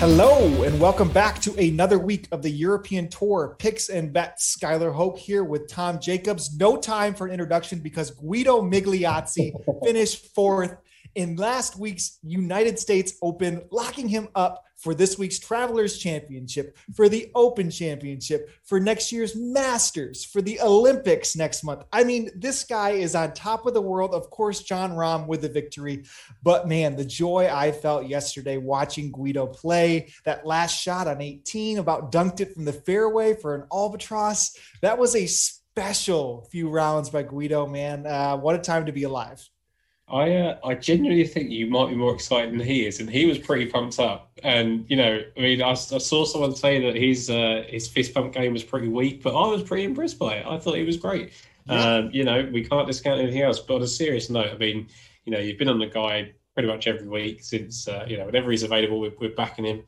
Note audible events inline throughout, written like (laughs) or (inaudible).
Hello, and welcome back to another week of the European Tour Picks and Bets. Skylar Hoke here with Tom Jacobs. No time for an introduction because Guido Migliozzi (laughs) finished fourth in last week's United States Open, locking him up for this week's Travelers Championship, for the Open Championship, for next year's Masters, for the Olympics next month. I mean, this guy is on top of the world. Of course, Jon Rahm with the victory. But man, the joy I felt yesterday watching Guido play that last shot on 18, about dunked it from the fairway for an albatross. That was a special few rounds by Guido, man. Uh, what a time to be alive. I uh, I genuinely think you might be more excited than he is, and he was pretty pumped up. And you know, I mean, I, I saw someone say that his uh, his fist pump game was pretty weak, but I was pretty impressed by it. I thought he was great. Yeah. Um, you know, we can't discount anything else. But on a serious note, I mean, you know, you've been on the guy pretty much every week since uh, you know whenever he's available, we're, we're backing him.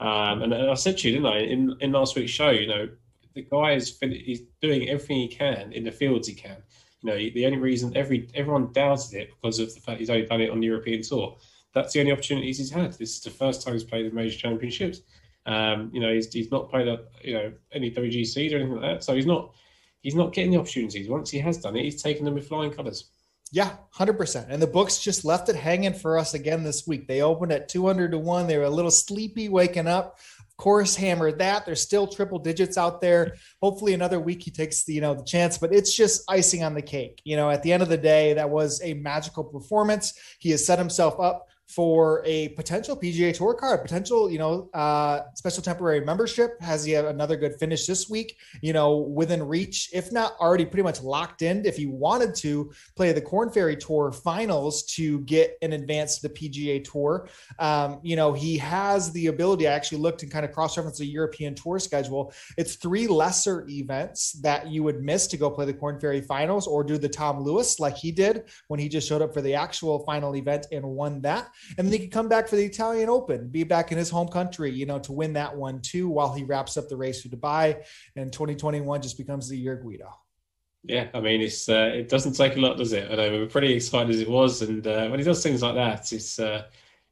Um, and, and, I said to you, didn't I, in in last week's show, you know, the guy is he's doing everything he can in the fields he can. You know, the only reason every everyone doubted it because of the fact he's only done it on the European tour. That's the only opportunities he's had. This is the first time he's played the major championships. Um, you know, he's, he's not played a, you know any WGCs or anything like that. So he's not he's not getting the opportunities. Once he has done it, he's taken them with flying colours. Yeah, 100%. And the books just left it hanging for us again this week. They opened at 200 to 1. They were a little sleepy waking up course hammered that. There's still triple digits out there. Hopefully another week he takes the you know the chance but it's just icing on the cake. You know at the end of the day that was a magical performance. He has set himself up for a potential PGA Tour card, potential, you know, uh, special temporary membership. Has he had another good finish this week? You know, within reach, if not already pretty much locked in. If he wanted to play the Korn Ferry Tour finals to get an advance to the PGA Tour, um, you know, he has the ability. I actually looked and kind of cross referenced the European Tour schedule. It's three lesser events that you would miss to go play the Korn Ferry finals or do the Tom Lewis like he did when he just showed up for the actual final event and won that and then he could come back for the Italian Open, be back in his home country, you know, to win that one too, while he wraps up the race to Dubai. And 2021 just becomes the year Guido. Yeah, I mean, it's uh, it doesn't take a lot, does it? I know we were pretty excited as it was, and uh, when he does things like that, it's uh,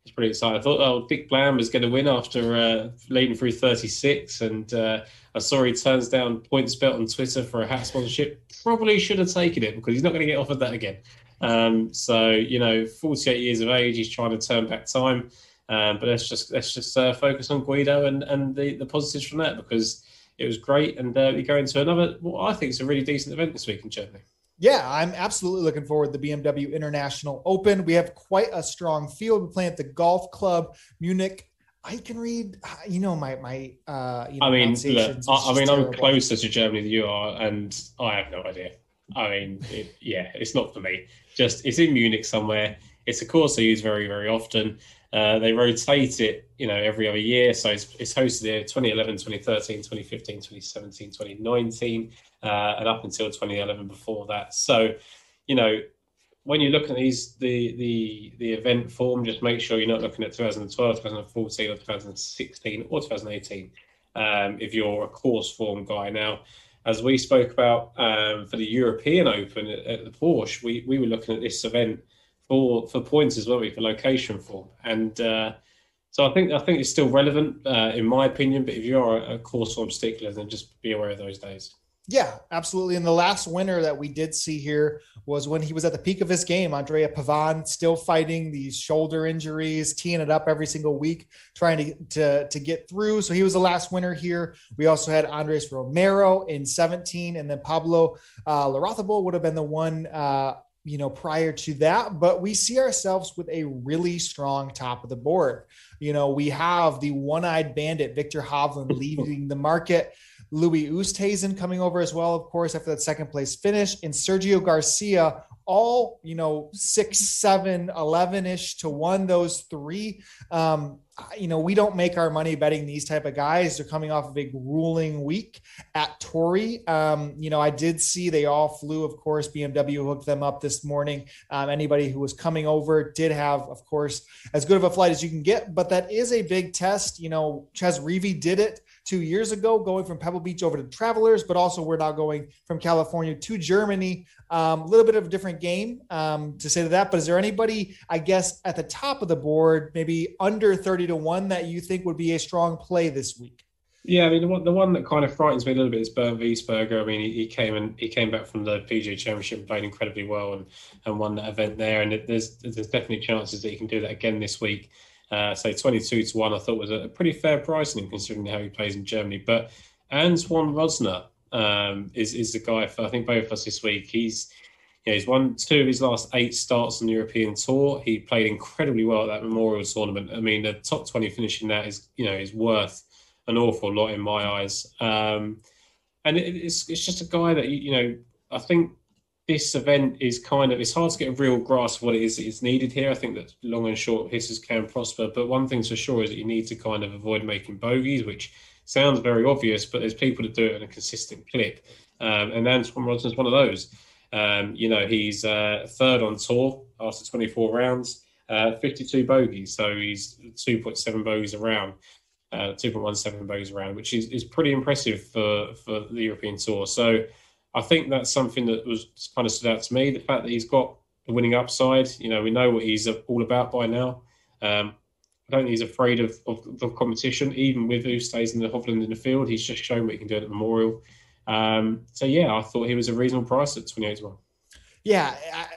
it's pretty exciting. I thought, oh, Dick Bland was going to win after uh, leading through 36, and uh, I saw he turns down PointsBet on Twitter for a hat sponsorship. Probably should have taken it because he's not going to get offered that again. Um, so you know, 48 years of age, he's trying to turn back time. Um, but let's just let's just uh, focus on Guido and and the, the positives from that because it was great. And uh, we go into another what I think is a really decent event this week in Germany. Yeah, I'm absolutely looking forward to the BMW International Open. We have quite a strong field. We play at the Golf Club Munich. Eichenried, you know, my my. Uh, you know, I mean, look, I, I mean, terrible. I'm closer to Germany than you are, and I have no idea. I mean, it, yeah, it's not for me. Just it's in Munich somewhere. It's a course I use very, very often. Uh, they rotate it, you know, every other year. So it's, it's hosted there 2011, 2013, 2015, 2017, 2019, uh, and up until 2011 before that. So, you know, when you look at these the the the event form, just make sure you're not looking at 2012, 2014, or 2016 or 2018. Um, if you're a course form guy now, as we spoke about um, for the European Open at, at, the Porsche, we, we were looking at this event for for points as well, we for location form, and uh, so I think I think it's still relevant uh, in my opinion. But if you are a, a course form stickler, then just be aware of those days. Yeah, absolutely. And the last winner that we did see here was when he was at the peak of his game. Andrea Pavan still fighting these shoulder injuries, teeing it up every single week, trying to, to, to get through. So he was the last winner here. We also had Andres Romero in 17, and then Pablo uh, would have been the one uh, you know, prior to that, but we see ourselves with a really strong top of the board. You know, we have the one eyed bandit, Viktor Hovland, (laughs) leaving the market. Louis Oosthuizen coming over as well, of course, after that second place finish, and Sergio Garcia, all, you know, six, seven, 11 ish to one, those three. Um, you know, we don't make our money betting these type of guys. They're coming off a grueling week at Torrey. Um, you know, I did see they all flew, of course, BMW hooked them up this morning. Um, anybody who was coming over did have, of course, as good of a flight as you can get, but that is a big test. You know, Chez Reavie did it two years ago, going from Pebble Beach over to Travelers, but also we're now going from California to Germany. A um, little bit of a different game um, to say to that. But is there anybody, I guess, at the top of the board, maybe under 30 to 1 that you think would be a strong play this week? Yeah, I mean the one, the one that kind of frightens me a little bit is Bernd Wiesberger. I mean, he, he, came and he came back from the PGA Championship and played incredibly well and, and won that event there. And it, there's there's definitely chances that he can do that again this week. Uh, so 22 to one, I thought was a pretty fair pricing considering how he plays in Germany. But Antoine Rozner um, is is the guy for I think both of us this week. He's you know, he's won two of his last eight starts on the European Tour. He played incredibly well at that Memorial Tournament. I mean, the top 20 finish in that is you know is worth an awful lot in my eyes. Um, and it, it's it's just a guy that you know I think this event is kind of it's hard to get a real grasp of what it is that is needed here. I think that long and short hitters can prosper, but one thing's for sure is that you need to kind of avoid making bogeys, which sounds very obvious, but there's people that do it in a consistent clip, um, and Antoine is one of those. Um, you know, he's uh, third on tour after 24 rounds, uh, 52 bogeys, so he's 2.7 bogeys around uh, 2.17 bogeys around, which is, is pretty impressive for, for the European Tour. So I think that's something that was kind of stood out to me. The fact that he's got the winning upside, you know, we know what he's all about by now. Um, I don't think he's afraid of, of the competition, even with who stays in the Hovland in the field. He's just shown what he can do at the Memorial. Um, so, yeah, I thought he was a reasonable price at 28 to 1. Yeah,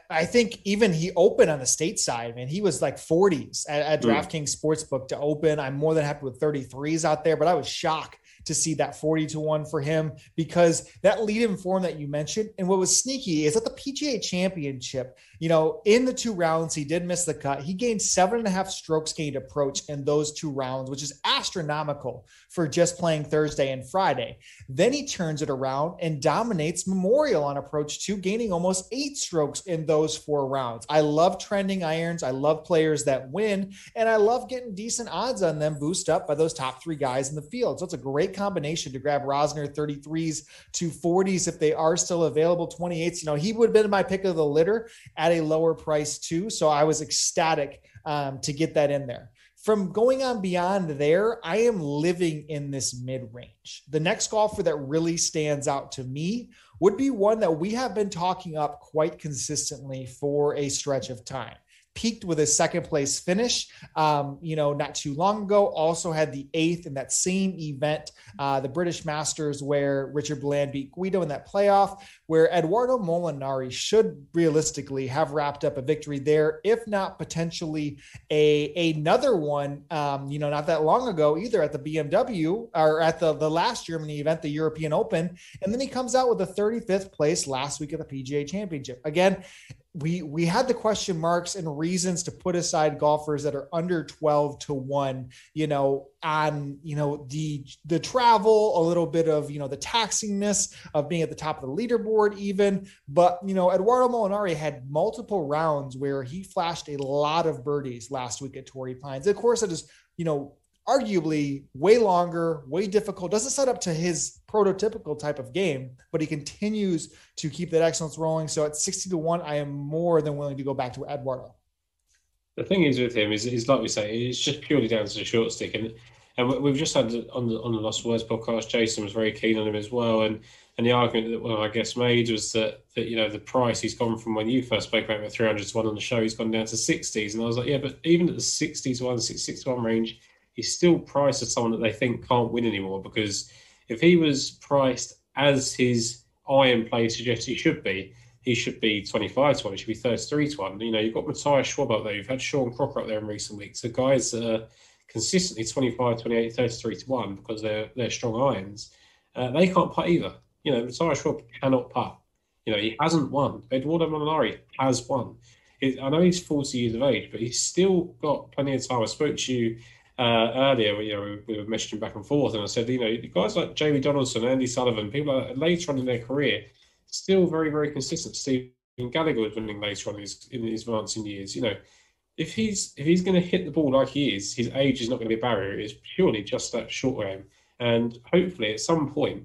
I, I, think even he opened on the state side, man. He was like 40s at, at mm. DraftKings Sportsbook to open. I'm more than happy with 33s out there, but I was shocked to see that 40 to 1 for him because that lead in form that you mentioned. And what was sneaky is at the PGA championship, you know, in the two rounds, he did miss the cut. He gained seven and a half strokes gained approach in those two rounds, which is astronomical for just playing Thursday and Friday. Then he turns it around and dominates Memorial on approach two, gaining almost eight strokes in those four rounds. I love trending irons. I love players that win, and I love getting decent odds on them boost up by those top three guys in the field. So it's a great combination to grab Rozner 33s to 40s if they are still available, 28s. You know, he would have been my pick of the litter at a lower price too. So I was ecstatic um, to get that in there. From going on beyond there, I am living in this mid range. The next golfer that really stands out to me would be one that we have been talking up quite consistently for a stretch of time peaked with a second place finish, um, you know, not too long ago. Also had the eighth in that same event, uh, the British Masters, where Richard Bland beat Guido in that playoff, where Eduardo Molinari should realistically have wrapped up a victory there, if not potentially a another one, um, you know, not that long ago either at the BMW or at the, the last Germany event, the European Open. And then he comes out with a 35th place last week at the PGA Championship. Again, we we had the question marks and reasons to put aside golfers that are under 12 to 1 you know on you know the the travel a little bit of you know the taxingness of being at the top of the leaderboard even. But you know eduardo molinari had multiple rounds where he flashed a lot of birdies last week at torrey pines. Of course it is you know arguably way longer, way difficult, doesn't set up to his prototypical type of game, but he continues to keep that excellence rolling. So at 60 to 1, I am more than willing to go back to Eduardo. The thing is with him is, is like we say, it's just purely down to the short stick. And and we've just had on the on the Lost Words podcast, Jason was very keen on him as well. And and the argument that one of our guests made was that that you know the price he's gone from when you first spoke about the 300 to one on the show, he's gone down to 60s. And I was like, yeah, but even at the 60s to one, 66 to one range, he's still priced as someone that they think can't win anymore because if he was priced as his iron play suggests he should be, he should be 25 to 1, he should be 33 to 1. You know, you've got Matthias Schwab up there, you've had Sean Crocker up there in recent weeks. The guys are consistently 25, 28, 33 to 1 because they're, they're strong irons. Uh, they can't putt either. You know, Matthias Schwab cannot putt. You know, he hasn't won. Eduardo Molinari has won. I know he's 40 years of age, but he's still got plenty of time. I spoke to you uh, earlier, you know, we, were messaging back and forth, and I said, you know, guys like Jamie Donaldson, Andy Sullivan, people like later on in their career, still very, very consistent. Stephen Gallacher was winning later on in his, in his advancing years. You know, if he's if he's going to hit the ball like he is, his age is not going to be a barrier. It's purely just that short game, and hopefully at some point,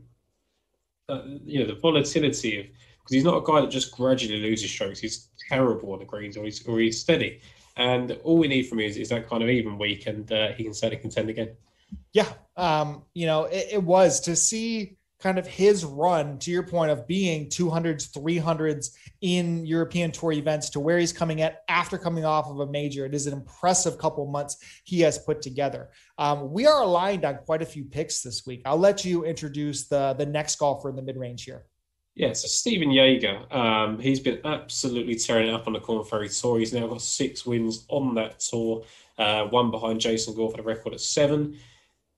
uh, you know, the volatility of because he's not a guy that just gradually loses strokes. He's terrible on the greens, or he's or he's steady. And all we need from him is, is that kind of even week, and uh, he can certainly contend again. Yeah, um, you know, it, it was to see kind of his run to your point of being 200s 300s in european tour events to where he's coming at after coming off of a major it is an impressive couple months he has put together. Um, we are aligned on quite a few picks this week. I'll let you introduce the the next golfer in the mid-range here yeah, so Stephan Jaeger, um, he's been absolutely tearing it up on the Korn Ferry Tour. He's now got six wins on that tour, uh, one behind Jason Gore for the record at seven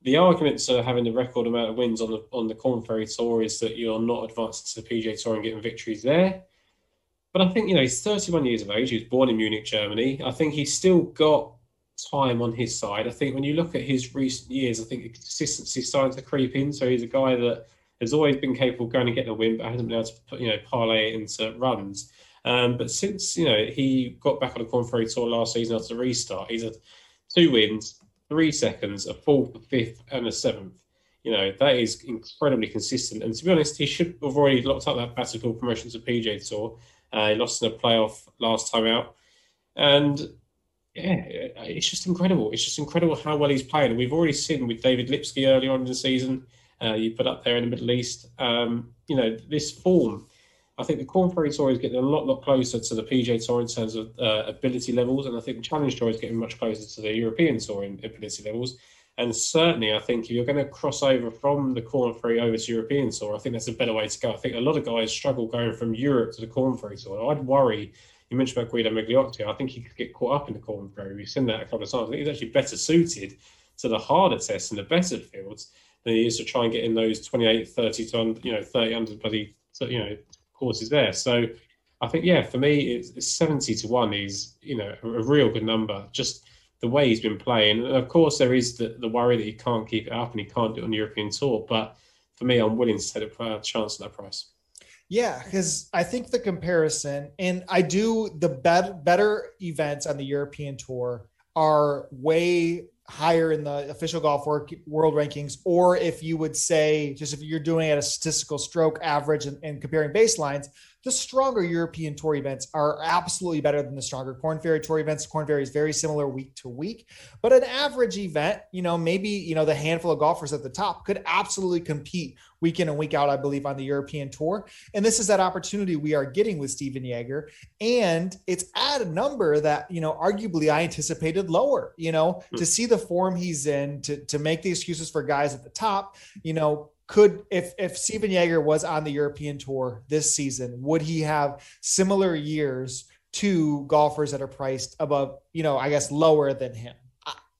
the argument to having the record amount of wins on the on the Korn Ferry Tour is that you're not advanced to the PGA Tour and getting victories there. But I think you know he's 31 years of age. He was born in Munich, Germany. I think he's still got time on his side. I think when you look at his recent years, I think the consistency is starting to creep in. So he's a guy that has always been capable of going and getting a win, but hasn't been able to you know parlay it into runs. Um, but since you know he got back on the Ferry Tour last season after the restart, he's had two wins, three seconds, a fourth, a fifth, and a seventh. You know, that is incredibly consistent. And to be honest, he should have already locked up that battle for promotion to PJ Tour. Uh, he lost in a playoff last time out. And yeah, it's just incredible. It's just incredible how well he's playing. We've already seen with David Lipsky early on in the season, uh, you put up there in the Middle East, um, you know, this form I think the Korn Ferry Tour is getting a lot, lot closer to the PGA Tour in terms of uh, ability levels, and I think the Challenge Tour is getting much closer to the European Tour in ability levels. And certainly, I think if you're going to cross over from the Korn Ferry over to European Tour, I think that's a better way to go. I think a lot of guys struggle going from Europe to the Korn Ferry Tour. I'd worry. You mentioned about Guido Migliozzi. I think he could get caught up in the Korn Ferry. We've seen that a couple of times. I think he's actually better suited to the harder tests and the better fields than he is to try and get in those 28, 30 to you know 30 under bloody you know courses there. So I think, yeah, for me, it's, it's 70 to 1 is, you know, a, a, real good number. Just the way he's been playing. And of course, there is the, the worry that he can't keep it up and he can't do it on the European tour. But for me, I'm willing to take a chance at that price. Yeah, because I think the comparison, and I do the bet, better events on the European tour are way higher in the official golf world rankings, or if you would say, just if you're doing at a statistical stroke average and, and comparing baselines, the stronger European Tour events are absolutely better than the stronger Korn Ferry Tour events. Korn Ferry is very similar week to week, but an average event, you know, maybe you know the handful of golfers at the top could absolutely compete week in and week out, I believe, on the European Tour. And this is that opportunity we are getting with Stephan Jaeger, and it's at a number that you know arguably I anticipated lower. You know, mm-hmm. to see the form he's in, to to make the excuses for guys at the top, you know could if if Stephan Jaeger was on the European tour this season, would he have similar years to golfers that are priced above, you know, I guess lower than him?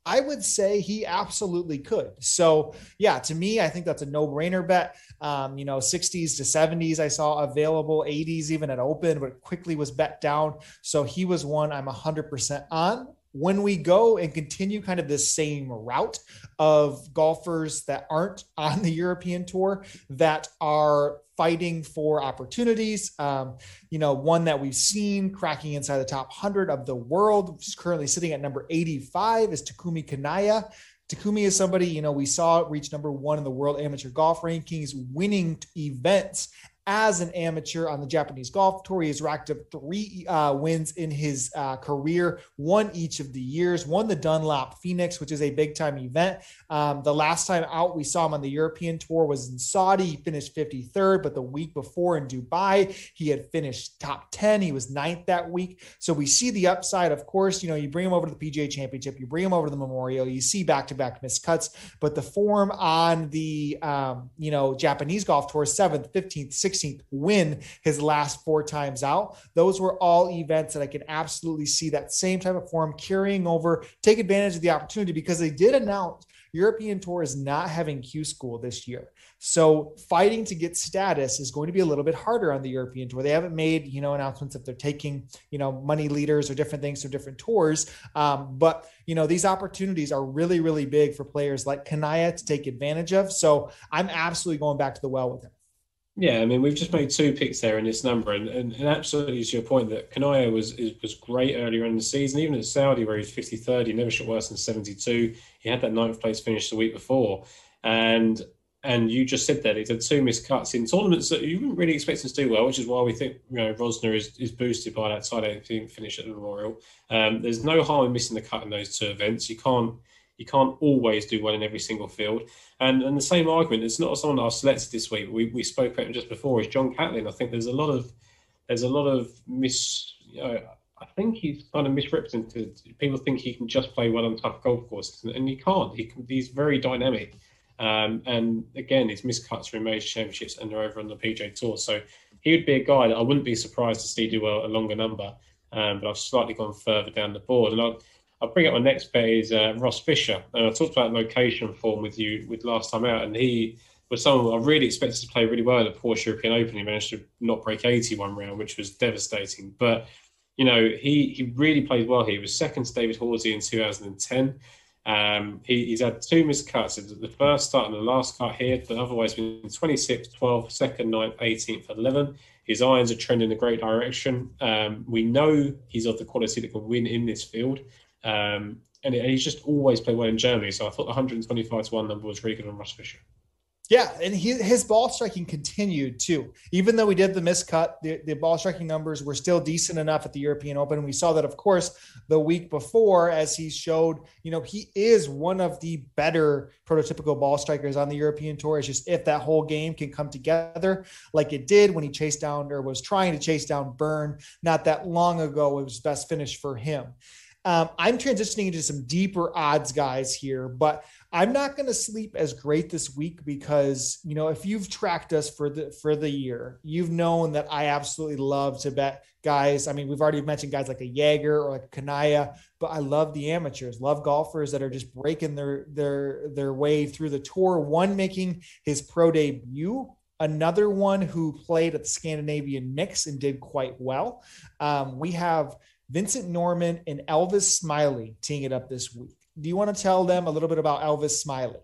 I would say he absolutely could. So, yeah, to me, I think that's a no brainer bet. Um, you know, 60s to 70s, I saw available, 80s even at open, but quickly was bet down. So, he was one I'm 100% on when we go and continue kind of this same route of golfers that aren't (laughs) on the European tour that are fighting for opportunities. Um, you know, one that we've seen cracking inside the top 100 of the world, is currently sitting at number 85, is Takumi Kanaya. Takumi is somebody, you know, we saw reach number one in the world amateur golf rankings, winning events as an amateur on the Japanese Golf Tour. He has racked up three uh, wins in his uh, career, one each of the years, won the Dunlop Phoenix, which is a big time event. Um, the last time out we saw him on the European Tour was in Saudi. He finished 53rd, but the week before in Dubai, he had finished top 10. He was ninth that week. So we see the upside. Of course, you know, you bring him over to the PGA Championship, you bring him over to the Memorial, you see back to back missed cuts, but the form on the, um, you know, Japanese Golf Tour, 7th, 15th, 16th, 16th win his last four times out. Those were all events that I can absolutely see that same type of form carrying over, take advantage of the opportunity because they did announce European Tour is not having Q School this year. So fighting to get status is going to be a little bit harder on the European Tour. They haven't made, you know, announcements if they're taking, you know, money leaders or different things to different tours. Um, but, you know, these opportunities are really, really big for players like Kanaya to take advantage of. So I'm absolutely going back to the well with him. Yeah, I mean, we've just made two picks there in this number, and, and, and absolutely to your point that Kanaya was was great earlier in the season, even at Saudi where he's 53rd, he never shot worse than 72. He had that ninth place finish the week before, and and you just said that he's had two missed cuts in tournaments that you wouldn't really expect him to do well, which is why we think you know Rozner is, is boosted by that side finish at the Memorial. Um, there's no harm in missing the cut in those two events. You can't you can't always do well in every single field. And and the same argument, it's not someone I've selected this week. We, we spoke about him just before. Is John Catlin? I think there's a lot of there's a lot of mis. You know, I think he's kind of misrepresented. People think he can just play well on tough golf courses, and he can't. He can, he's very dynamic. Um, and again, his miscuts are in major championships and they're over on the PJ Tour. So he would be a guy that I wouldn't be surprised to see do a, a longer number. Um, but I've slightly gone further down the board. And I'll, I'll bring up my next bet is uh, Ross Fisher. And I talked about location form with you with last time out, and he was someone I really expected to play really well at the Porsche European Open. He managed to not break 81 round, which was devastating. But you know, he he really played well. He was second to David Horsey in 2010. Um, he, he's had two missed cuts. The first start and the last cut here, but otherwise been 26th, 12th, 2nd, 9th, 18th, 11th. His irons are trending in a great direction. Um, we know he's of the quality that can win in this field. Um, and, he's just always played well in Germany. So I thought the 125 to 1 number was really good on Ross Fisher. Yeah, and he, his ball striking continued too. Even though we did the miscut, the, the ball striking numbers were still decent enough at the European Open. We saw that, of course, the week before, as he showed, you know, he is one of the better prototypical ball strikers on the European Tour. It's just if that whole game can come together like it did when he chased down or was trying to chase down Bernd not that long ago, it was best finish for him. Um, I'm transitioning into some deeper odds guys here, but I'm not going to sleep as great this week because you know if you've tracked us for the for the year, you've known that I absolutely love to bet guys. I mean, we've already mentioned guys like a Jaeger or like a Kanaya, but I love the amateurs, love golfers that are just breaking their their their way through the tour. One making his pro debut another one who played at the Scandinavian mix and did quite well. Um, we have Vincent Norrman and Elvis Smylie teeing it up this week do you want to tell them a little bit about Elvis Smylie?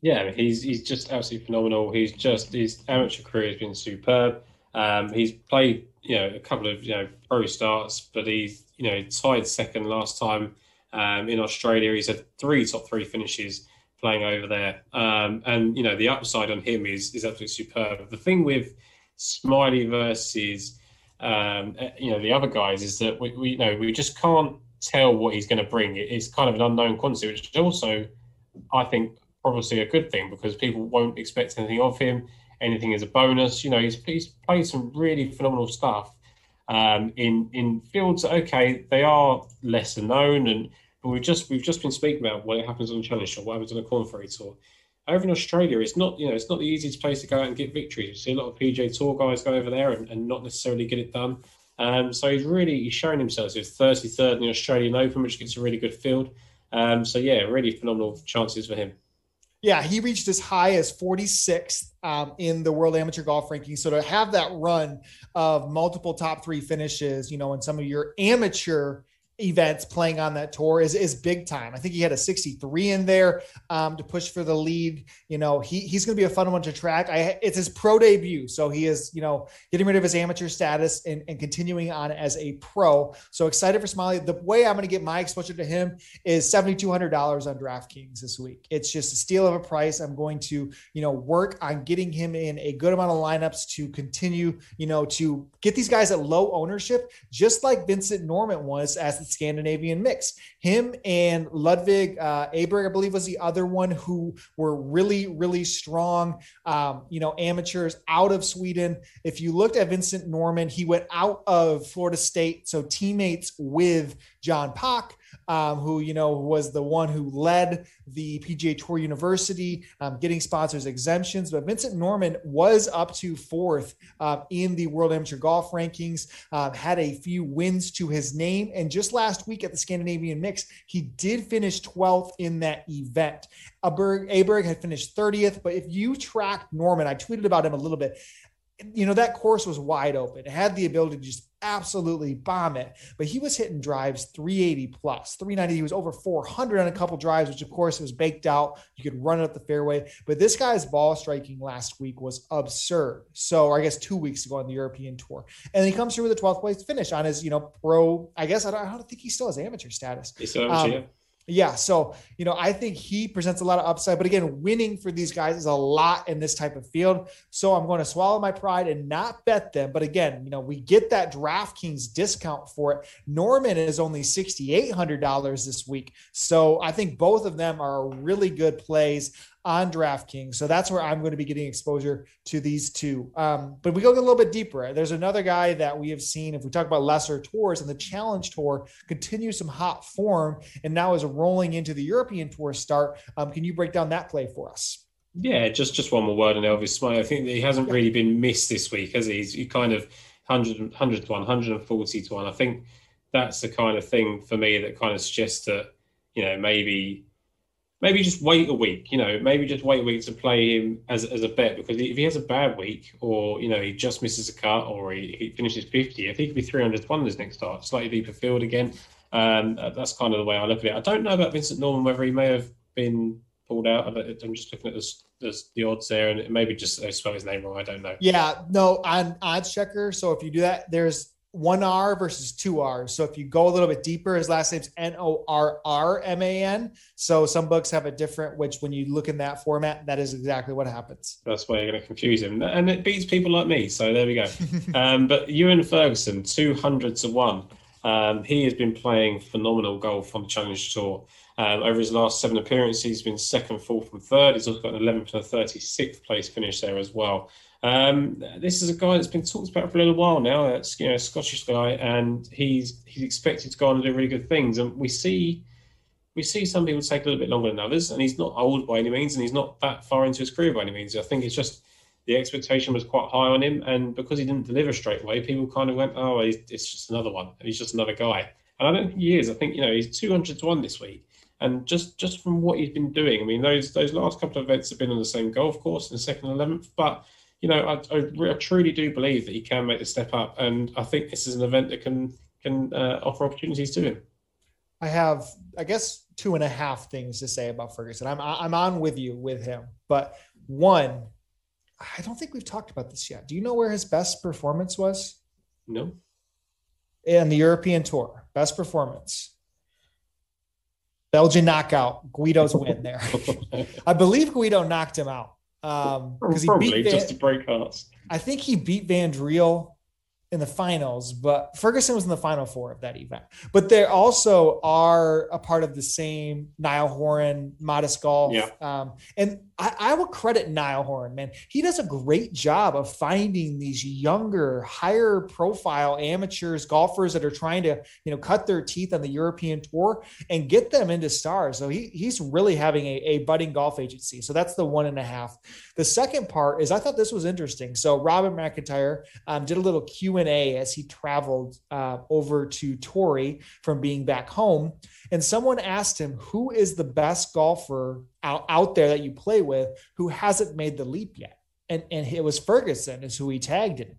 Yeah, he's he's just absolutely phenomenal. He's just his amateur career has been superb. Um, he's played you know a couple of you know pro starts, but he's you know tied second last time um, in Australia. He's had three top three finishes playing over there, um, and you know the upside on him is is absolutely superb. The thing with Smylie versus um, you know the other guys is that we, we you know we just can't tell what he's going to bring. It's kind of an unknown quantity, which is also, I think, probably a good thing because people won't expect anything of him. Anything is a bonus. You know, he's, he's played some really phenomenal stuff um, in in fields. Okay, they are lesser known, and but we've just we've just been speaking about what happens on the Challenge Tour, what happens on the Korn Ferry Tour. Over in Australia, it's not you know it's not the easiest place to go out and get victories. You see a lot of PGA Tour guys go over there and, and not necessarily get it done. Um, so he's really he's shown himself. He's 33rd in the Australian Open, which gets a really good field. Um, so yeah, really phenomenal chances for him. Yeah, he reached as high as 46th um, in the World Amateur Golf Ranking. So to have that run of multiple top three finishes, you know, in some of your amateur events playing on that tour is is big time. I think he had a 63 in there um, to push for the lead. You know, he he's going to be a fun one to track. I it's his pro debut, so he is you know getting rid of his amateur status and, and continuing on as a pro. So excited for Smylie. The way I'm going to get my exposure to him is seventy two hundred dollars on DraftKings this week. It's just a steal of a price. I'm going to you know work on getting him in a good amount of lineups to continue you know to get these guys at low ownership, just like Vincent Norrman was as the Scandinavian mix. Him and Ludvig uh, Aberg, I believe, was the other one who were really, really strong, um, you know, amateurs out of Sweden. If you looked at Vincent Norrman, he went out of Florida State, so teammates with John Pak um, who you know was the one who led the PGA Tour University, um, getting sponsors exemptions. But Vincent Norrman was up to fourth uh, in the World Amateur Golf rankings, uh, had a few wins to his name, and just last week at the Scandinavian Mix, he did finish 12th in that event. Aberg, Aberg had finished 30th, but if you track Norrman, I tweeted about him a little bit you know, that course was wide open. It had the ability to just absolutely bomb it, but he was hitting drives 380 plus, 390. He was over 400 on a couple drives, which of course was baked out. You could run it up the fairway, but this guy's ball striking last week was absurd. So, I guess two weeks ago on the European tour, and he comes through with a 12th place finish on his, you know, pro. I guess I don't, I don't think he still has amateur status. He's still amateur. Um, Yeah. So, you know, I think he presents a lot of upside, but again, winning for these guys is a lot in this type of field. So I'm going to swallow my pride and not bet them. But again, you know, we get that DraftKings discount for it. Norrman is only $6,800 this week. So I think both of them are really good plays on DraftKings. So that's where I'm going to be getting exposure to these two. Um, but we go a little bit deeper. There's another guy that we have seen, if we talk about lesser tours, and the Challenge Tour continues some hot form and now is rolling into the European Tour start. Um, can you break down that play for us? Yeah, just just one more word on Elvis Smylie. I think he hasn't really been missed this week, has he? He's he kind of 100, 100 to 1, 140 to 1. I think that's the kind of thing for me that kind of suggests that, you know, maybe maybe just wait a week. You know, maybe just wait a week to play him as, as a bet because if he has a bad week or you know he just misses a cut or he, he finishes fifty, if he could be three hundred to one this next start, slightly deeper field again. Um, that's kind of the way I look at it. I don't know about Vincent Norrman whether he may have been pulled out. I'm just looking at this, the odds there, and maybe just I spelled his name wrong. I don't know. Yeah, no, on odds checker. So if you do that, there's one R versus two R's. So if you go a little bit deeper, his last name's N O R R M A N. So some books have a different, which when you look in that format, that is exactly what happens. That's why you're going to confuse him. And it beats people like me. So there we go. (laughs) um, but Ewan Ferguson, 200 to 1. Um, he has been playing phenomenal golf on the Challenge Tour. Um, over his last seven appearances, he's been second, fourth, and third. He's also got an 11th and a 36th place finish there as well. Um, this is a guy that's been talked about for a little while now. It's you know a Scottish guy, and he's he's expected to go on and do really good things. And we see we see some people take a little bit longer than others, and he's not old by any means, and he's not that far into his career by any means. I think it's just the expectation was quite high on him, and because he didn't deliver straight away, people kind of went, "Oh, it's just another one, and he's just another guy." And I don't think he is. I think you know he's two hundred to one this week, and just just from what he's been doing, I mean those those last couple of events have been on the same golf course in the second eleventh, but you know, I, I, I, truly do believe that he can make the step up, and I think this is an event that can can uh, offer opportunities to him. I have, I guess, two and a half things to say about Ferguson. I'm I'm on with you with him, but one, I don't think we've talked about this yet. Do you know where his best performance was? No. In the European Tour, best performance. Belgian knockout, Guido's win there. (laughs) I believe Guido knocked him out. Um, because he beat Van, just to break hearts. I think he beat Van Driel in the finals, but Ferguson was in the final four of that event. But they also are a part of the same Niall Horan, Modest Golf. Yeah. Um, and I, I will credit Niall Horan, man. He does a great job of finding these younger, higher profile amateurs, golfers that are trying to, you know, cut their teeth on the European tour and get them into stars. So he, he's really having a, a budding golf agency. So that's the one and a half. The second part is I thought this was interesting. So Robin McIntyre um, did a little Q and A as he traveled uh, over to Torrey from being back home, and someone asked him, "Who is the best golfer out, out there that you play with who hasn't made the leap yet?" And and it was Ferguson is who he tagged in.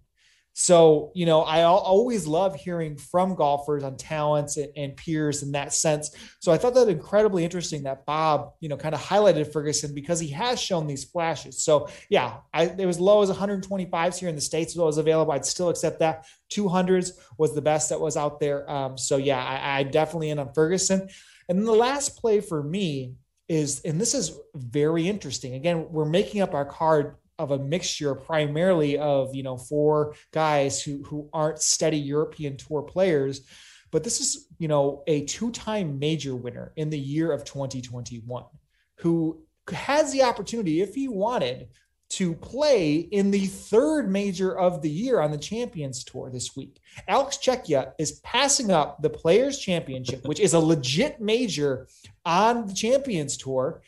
So, you know, I always love hearing from golfers on talents and, peers in that sense. So I thought that incredibly interesting that Bob, you know, kind of highlighted Ferguson because he has shown these flashes. So yeah, I, it was low as 125s here in the States was available. I'd still accept that. 200s was the best that was out there. Um, so yeah, I, I definitely in on Ferguson. And then the last play for me is, and this is very interesting. Again, we're making up our card of a mixture primarily of you know four guys who who aren't steady European tour players. But this is you know a two-time major winner in the year of 2021 who has the opportunity if he wanted to play in the third major of the year on the champions tour this week. Alex Cejka is passing up the players championship which is a legit major on the champions tour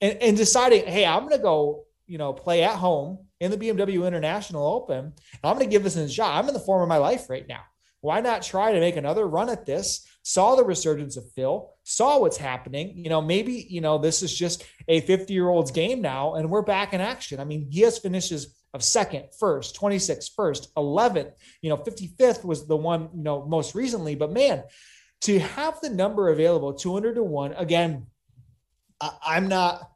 and, and deciding hey i'm going to go you know, play at home in the BMW International Open. I'm going to give this a shot. I'm in the form of my life right now. Why not try to make another run at this? Saw the resurgence of Phil, saw what's happening. You know, maybe, you know, this is just a 50 year old's game now and we're back in action. I mean, he has finishes of second, first, 26th, first, 11th, you know, 55th was the one, you know, most recently. But man, to have the number available 200 to one, again, I, I'm not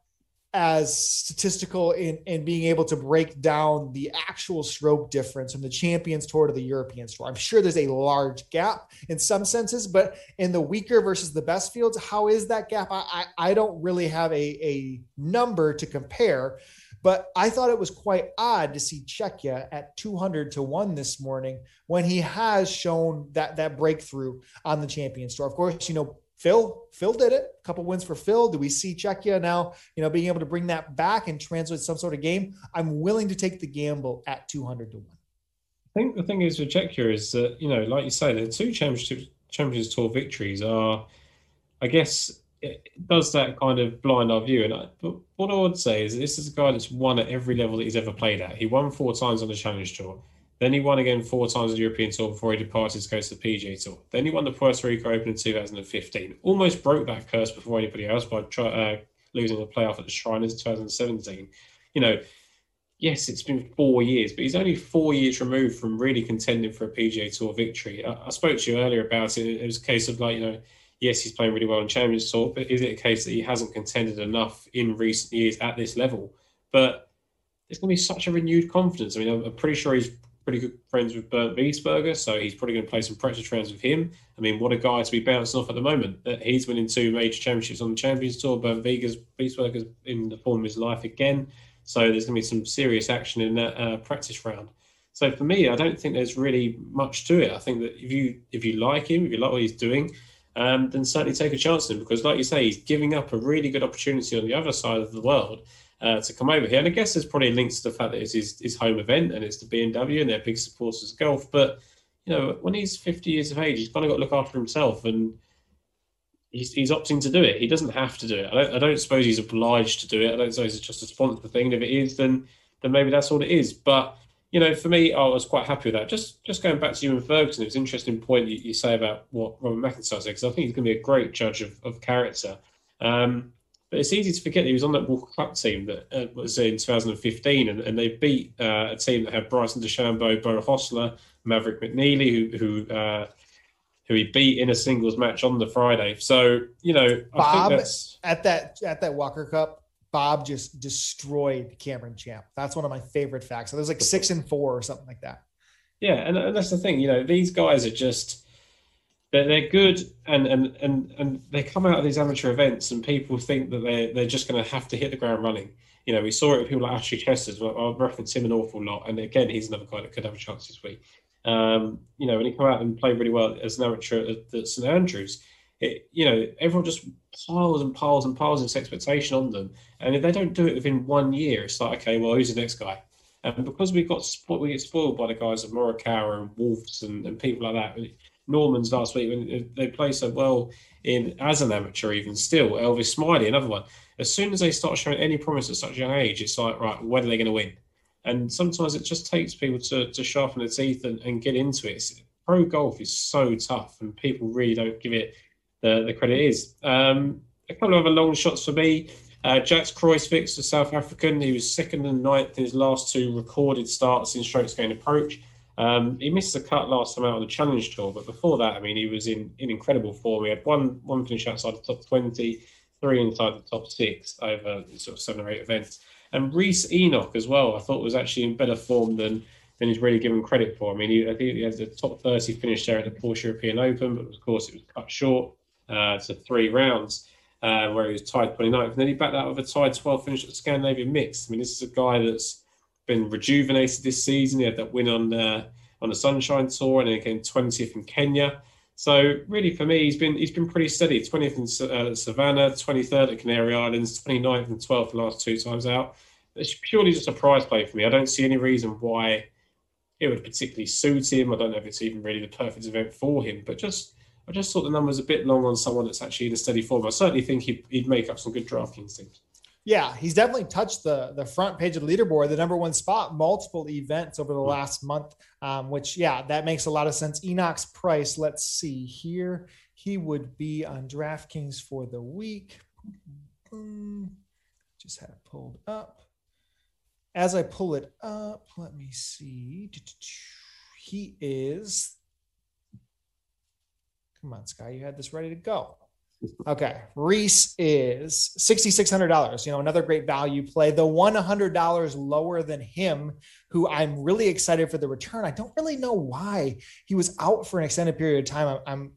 as statistical in, in being able to break down the actual stroke difference from the champions tour to the European tour. I'm sure there's a large gap in some senses, but in the weaker versus the best fields, how is that gap? I, I, I don't really have a, a number to compare, but I thought it was quite odd to see Cejka at 200 to 1 this morning when he has shown that that breakthrough on the champions tour. Of course, you know, Phil, Phil did it. A couple wins for Phil. Do we see Cejka now, you know, being able to bring that back and translate some sort of game? I'm willing to take the gamble at 200 to 1. I think the thing is with Cejka is that, you know, like you say, the two championship Champions Tour victories are, I guess, it does that kind of blind our view. And I, but what I would say is this is a guy that's won at every level that he's ever played at. He won four times on the Challenge Tour. Then he won again four times on the European Tour before he departed to go to the PGA Tour. Then he won the Puerto Rico Open in 2015. Almost broke that curse before anybody else by try, uh, losing the playoff at the Shriners in 2017. You know, yes, it's been four years, but he's only four years removed from really contending for a PGA Tour victory. I, I spoke to you earlier about it. It was a case of like, you know, yes, he's playing really well in Champions Tour, but is it a case that he hasn't contended enough in recent years at this level? But there's going to be such a renewed confidence. I mean, I'm, I'm pretty sure he's pretty good friends with Bernd Wiesberger, so he's probably going to play some practice rounds with him. I mean, what a guy to be bouncing off at the moment. That he's winning two major championships on the Champions Tour. Vegas, Wiesberger's in the form of his life again. So there's going to be some serious action in that uh, practice round. So for me, I don't think there's really much to it. I think that if you if you like him, if you like what he's doing, um, then certainly take a chance on him because, like you say, he's giving up a really good opportunity on the other side of the world uh, to come over here. And I guess there's probably links to the fact that it's his, his home event and it's the BMW and they're big supporters of golf. But, you know, when he's 50 years of age, he's kind of got to look after himself and he's, he's opting to do it. He doesn't have to do it. I don't, I don't suppose he's obliged to do it. I don't suppose it's just a sponsor thing. And if it is, then then maybe that's all it is. But, you know, for me, I was quite happy with that. Just just going back to Ewan Ferguson, it was an interesting point you, you say about what Robert McIntyre said, because I think he's going to be a great judge of, of character. Um, but it's easy to forget that he was on that Walker Cup team that uh, was in 2015, and, and they beat uh, a team that had Bryson DeChambeau, Beau Hossler, Maverick McNeely, who who uh, who he beat in a singles match on the Friday. So you know, Bob at that at that Walker Cup, Bob just destroyed Cameron Champ. That's one of my favorite facts. So there's like six and four or something like that. Yeah, and, and that's the thing. You know, these guys are just they're, they're good and, and and and they come out of these amateur events and people think that they're they're just going to have to hit the ground running. You know, we saw it with people like Ashley Chesters. I'll reference him an awful lot, and again, he's another guy that could have a chance this week. Um, you know, when he come out and play really well as an amateur at, at St Andrews, it, you know, everyone just piles and piles and piles this expectation on them, and if they don't do it within one year, it's like, okay, well, who's the next guy? And because we got we get spoiled by the guys of Morikawa and Wolves and, and people like that, Norrman's last week when they play so well in as an amateur, even still. Elvis Smylie, another one. As soon as they start showing any promise at such a young age, it's like, right, when are they going to win? And sometimes it just takes people to, to sharpen their teeth and, and get into it. It's, pro golf is so tough, and people really don't give it the, the credit it is. Um, a couple of other long shots for me. Uh, Jacques Kruyswijk, the South African, he was second and ninth in his last two recorded starts in strokes gained approach. Um, he missed the cut last time out on the Challenge Tour, but before that, I mean, he was in, in incredible form. He had one one finish outside the top 20, three inside the top six over sort of seven or eight events. And Rhys Enoch as well, I thought was actually in better form than than he's really given credit for. I mean, he, I think he had the top 30 finish there at the Porsche European Open, but of course it was cut short uh, to three rounds. Uh, where he was tied 29th. And then he backed that with a tied 12 finish at the Scandinavian Mixed. I mean, this is a guy that's been rejuvenated this season. He had that win on uh, on the Sunshine Tour, and then came 20th in Kenya. So really, for me, he's been he's been pretty steady. 20th in uh, Savannah, 23rd at Canary Islands, 29th and 12th the last two times out. It's purely just a prize play for me. I don't see any reason why it would particularly suit him. I don't know if it's even really the perfect event for him, but just I just thought the numbers a bit long on someone that's actually in a steady form. I certainly think he'd, he'd make up some good DraftKings teams. Yeah, he's definitely touched the the front page of the leaderboard, the number one spot, multiple events over the hmm. last month. Um, which yeah, that makes a lot of sense. Enoch's price, let's see here, he would be on DraftKings for the week. Just had it pulled up. As I pull it up, let me see. He is. Come on, Sky, you had this ready to go. Okay. Rhys is $6,600. You know, another great value play. The $100 lower than him, who I'm really excited for the return. I don't really know why he was out for an extended period of time. I'm,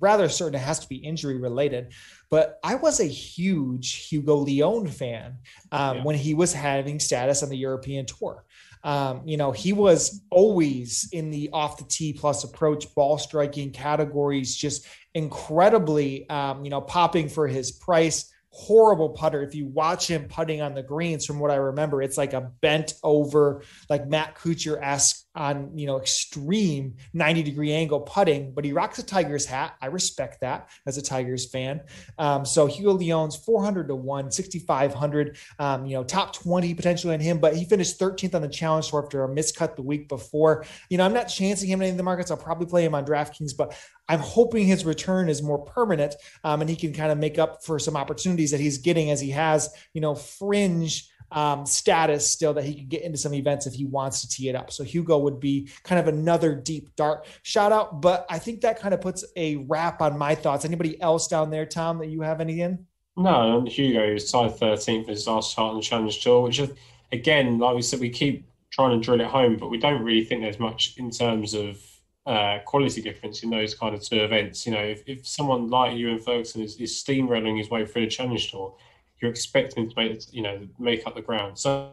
rather certain it has to be injury related. But I was a huge Hugo Leon fan um, yeah. when he was having status on the European tour. Um, you know, he was always in the off the tee plus approach ball striking categories, just incredibly, um, you know, popping for his price horrible putter. If you watch him putting on the greens, from what I remember, it's like a bent over, like Matt Kuchar esque on you know extreme 90 degree angle putting, but he rocks a Tigers hat. I respect that as a Tigers fan. Um, so Hugo Leon's 400 to 1, 6,500, um, you know, top 20 potentially in him, but he finished 13th on the challenge tour after a miscut the week before. You know, I'm not chancing him in any of the markets. I'll probably play him on DraftKings, but I'm hoping his return is more permanent um, and he can kind of make up for some opportunities that he's getting as he has, you know, fringe um, status still that he could get into some events if he wants to tee it up. So Hugo would be kind of another deep dart shout out. But I think that kind of puts a wrap on my thoughts. Anybody else down there, Tom, that you have any in? No, Hugo is tied 13th for his last start on the Challenge Tour, which is, again, like we said, we keep trying to drill it home, but we don't really think there's much in terms of uh, quality difference in those kind of two events. You know, if, if someone like Ewan Ferguson is, is steamrolling his way through the Challenge Tour, you're expecting to make you know make up the ground. So,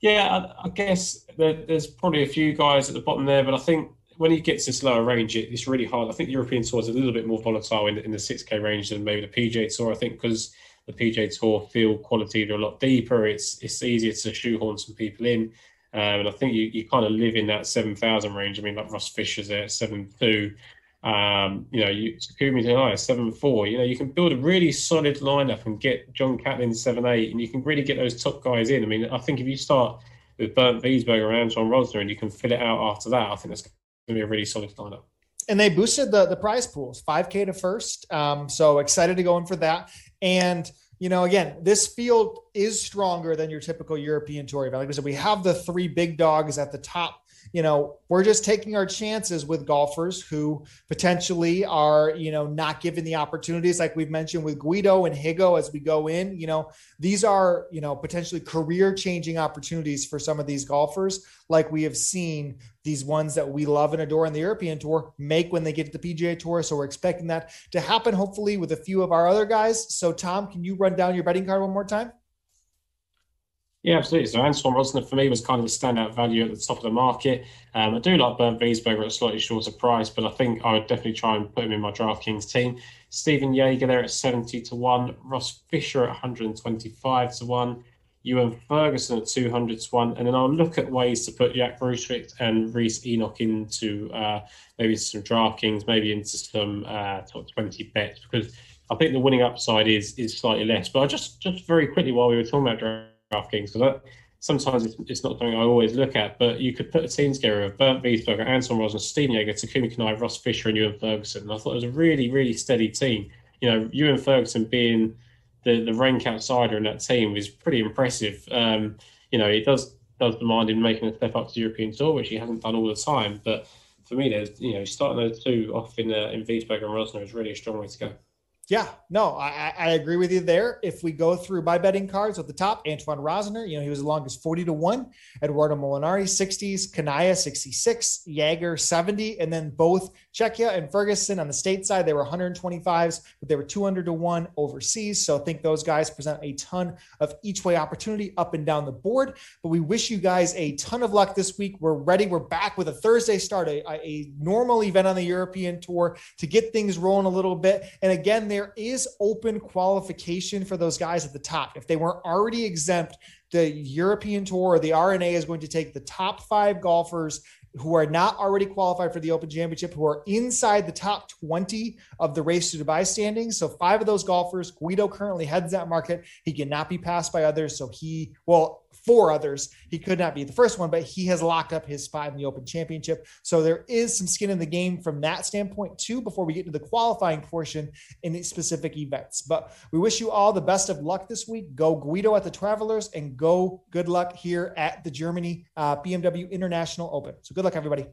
yeah, I, I guess there, there's probably a few guys at the bottom there, but I think when he gets this lower range, it, it's really hard. I think the European Tour is a little bit more volatile in, in the 6K range than maybe the PGA Tour. I think because the PGA Tour field quality are a lot deeper, it's it's easier to shoehorn some people in. Um, and I think you, you kind of live in that 7,000 range. I mean, like Ross Fisher's there at 7.2. Um, you know, you Takumi Kanaya seven four. You know, you can build a really solid lineup and get John Catlin seven eight, and you can really get those top guys in. I mean, I think if you start with Bernd Wiesberger or Anton Rozner, and you can fill it out after that, I think that's going to be a really solid lineup. And they boosted the the prize pools, five k to first. Um, so excited to go in for that. And you know, again, this field is stronger than your typical European tour event. Like I said, we have the three big dogs at the top you know, we're just taking our chances with golfers who potentially are, you know, not given the opportunities like we've mentioned with Guido and Hugo as we go in. You know, these are, you know, potentially career changing opportunities for some of these golfers, like we have seen these ones that we love and adore in the European Tour make when they get to the PGA Tour. So we're expecting that to happen, hopefully, with a few of our other guys. So, Tom, can you run down your betting card one more time? Yeah, absolutely. So Anton Rozner for me was kind of a standout value at the top of the market. Um, I do like Bernd Wiesberger at a slightly shorter price, but I think I would definitely try and put him in my DraftKings team. Stephan Jaeger there at 70 to 1, Ross Fisher at 125 to 1, Ewan Ferguson at 200 to 1, and then I'll look at ways to put Jacques Kruyswijk and Rhys Enoch into uh, maybe some DraftKings, maybe into some uh, top 20 bets, because I think the winning upside is is slightly less. But I just, just very quickly while we were talking about DraftKings because sometimes it's, it's, not something I always look at. But you could put a team together of Bernd Wiesberger, Anton Rozner, Stephan Jaeger, Takumi Kanaya, Ross Fisher, and Ewan Ferguson. And I thought it was a really, really steady team. You know, Ewan Ferguson being the, the rank outsider in that team was pretty impressive. Um, you know, it does does demand him making a step up to the European Tour, which he hasn't done all the time. But for me, there's you know starting those two off in uh, in Wiesberger and Rozner is really a strong way to go. Yeah, no, I, I, agree with you there. If we go through my betting cards at the top, Antoine Rozner, you know, he was the longest 40 to 1, Eduardo Molinari 60s, Kanaya 66, Jaeger 70, and then both Cejka and Ferguson on the state side, they were 125s, but they were 200 to 1 overseas. So I think those guys present a ton of each way opportunity up and down the board. But we wish you guys a ton of luck this week. We're ready. We're back with a Thursday start, a, a normal event on the European tour to get things rolling a little bit. And again, there is open qualification for those guys at the top. If they weren't already exempt, the European Tour the R&A is going to take the top five golfers who are not already qualified for the Open Championship, who are inside the top 20 of the race to Dubai standings. So five of those golfers, Guido currently heads that market. He cannot be passed by others. So he, well, four others. He could not be the first one, but he has locked up his spot in the Open Championship. So there is some skin in the game from that standpoint too. Before we get to the qualifying portion in these specific events, but we wish you all the best of luck this week. Go Guido at the Travelers and go good luck here at the Germany uh, BMW International Open. So good luck, everybody.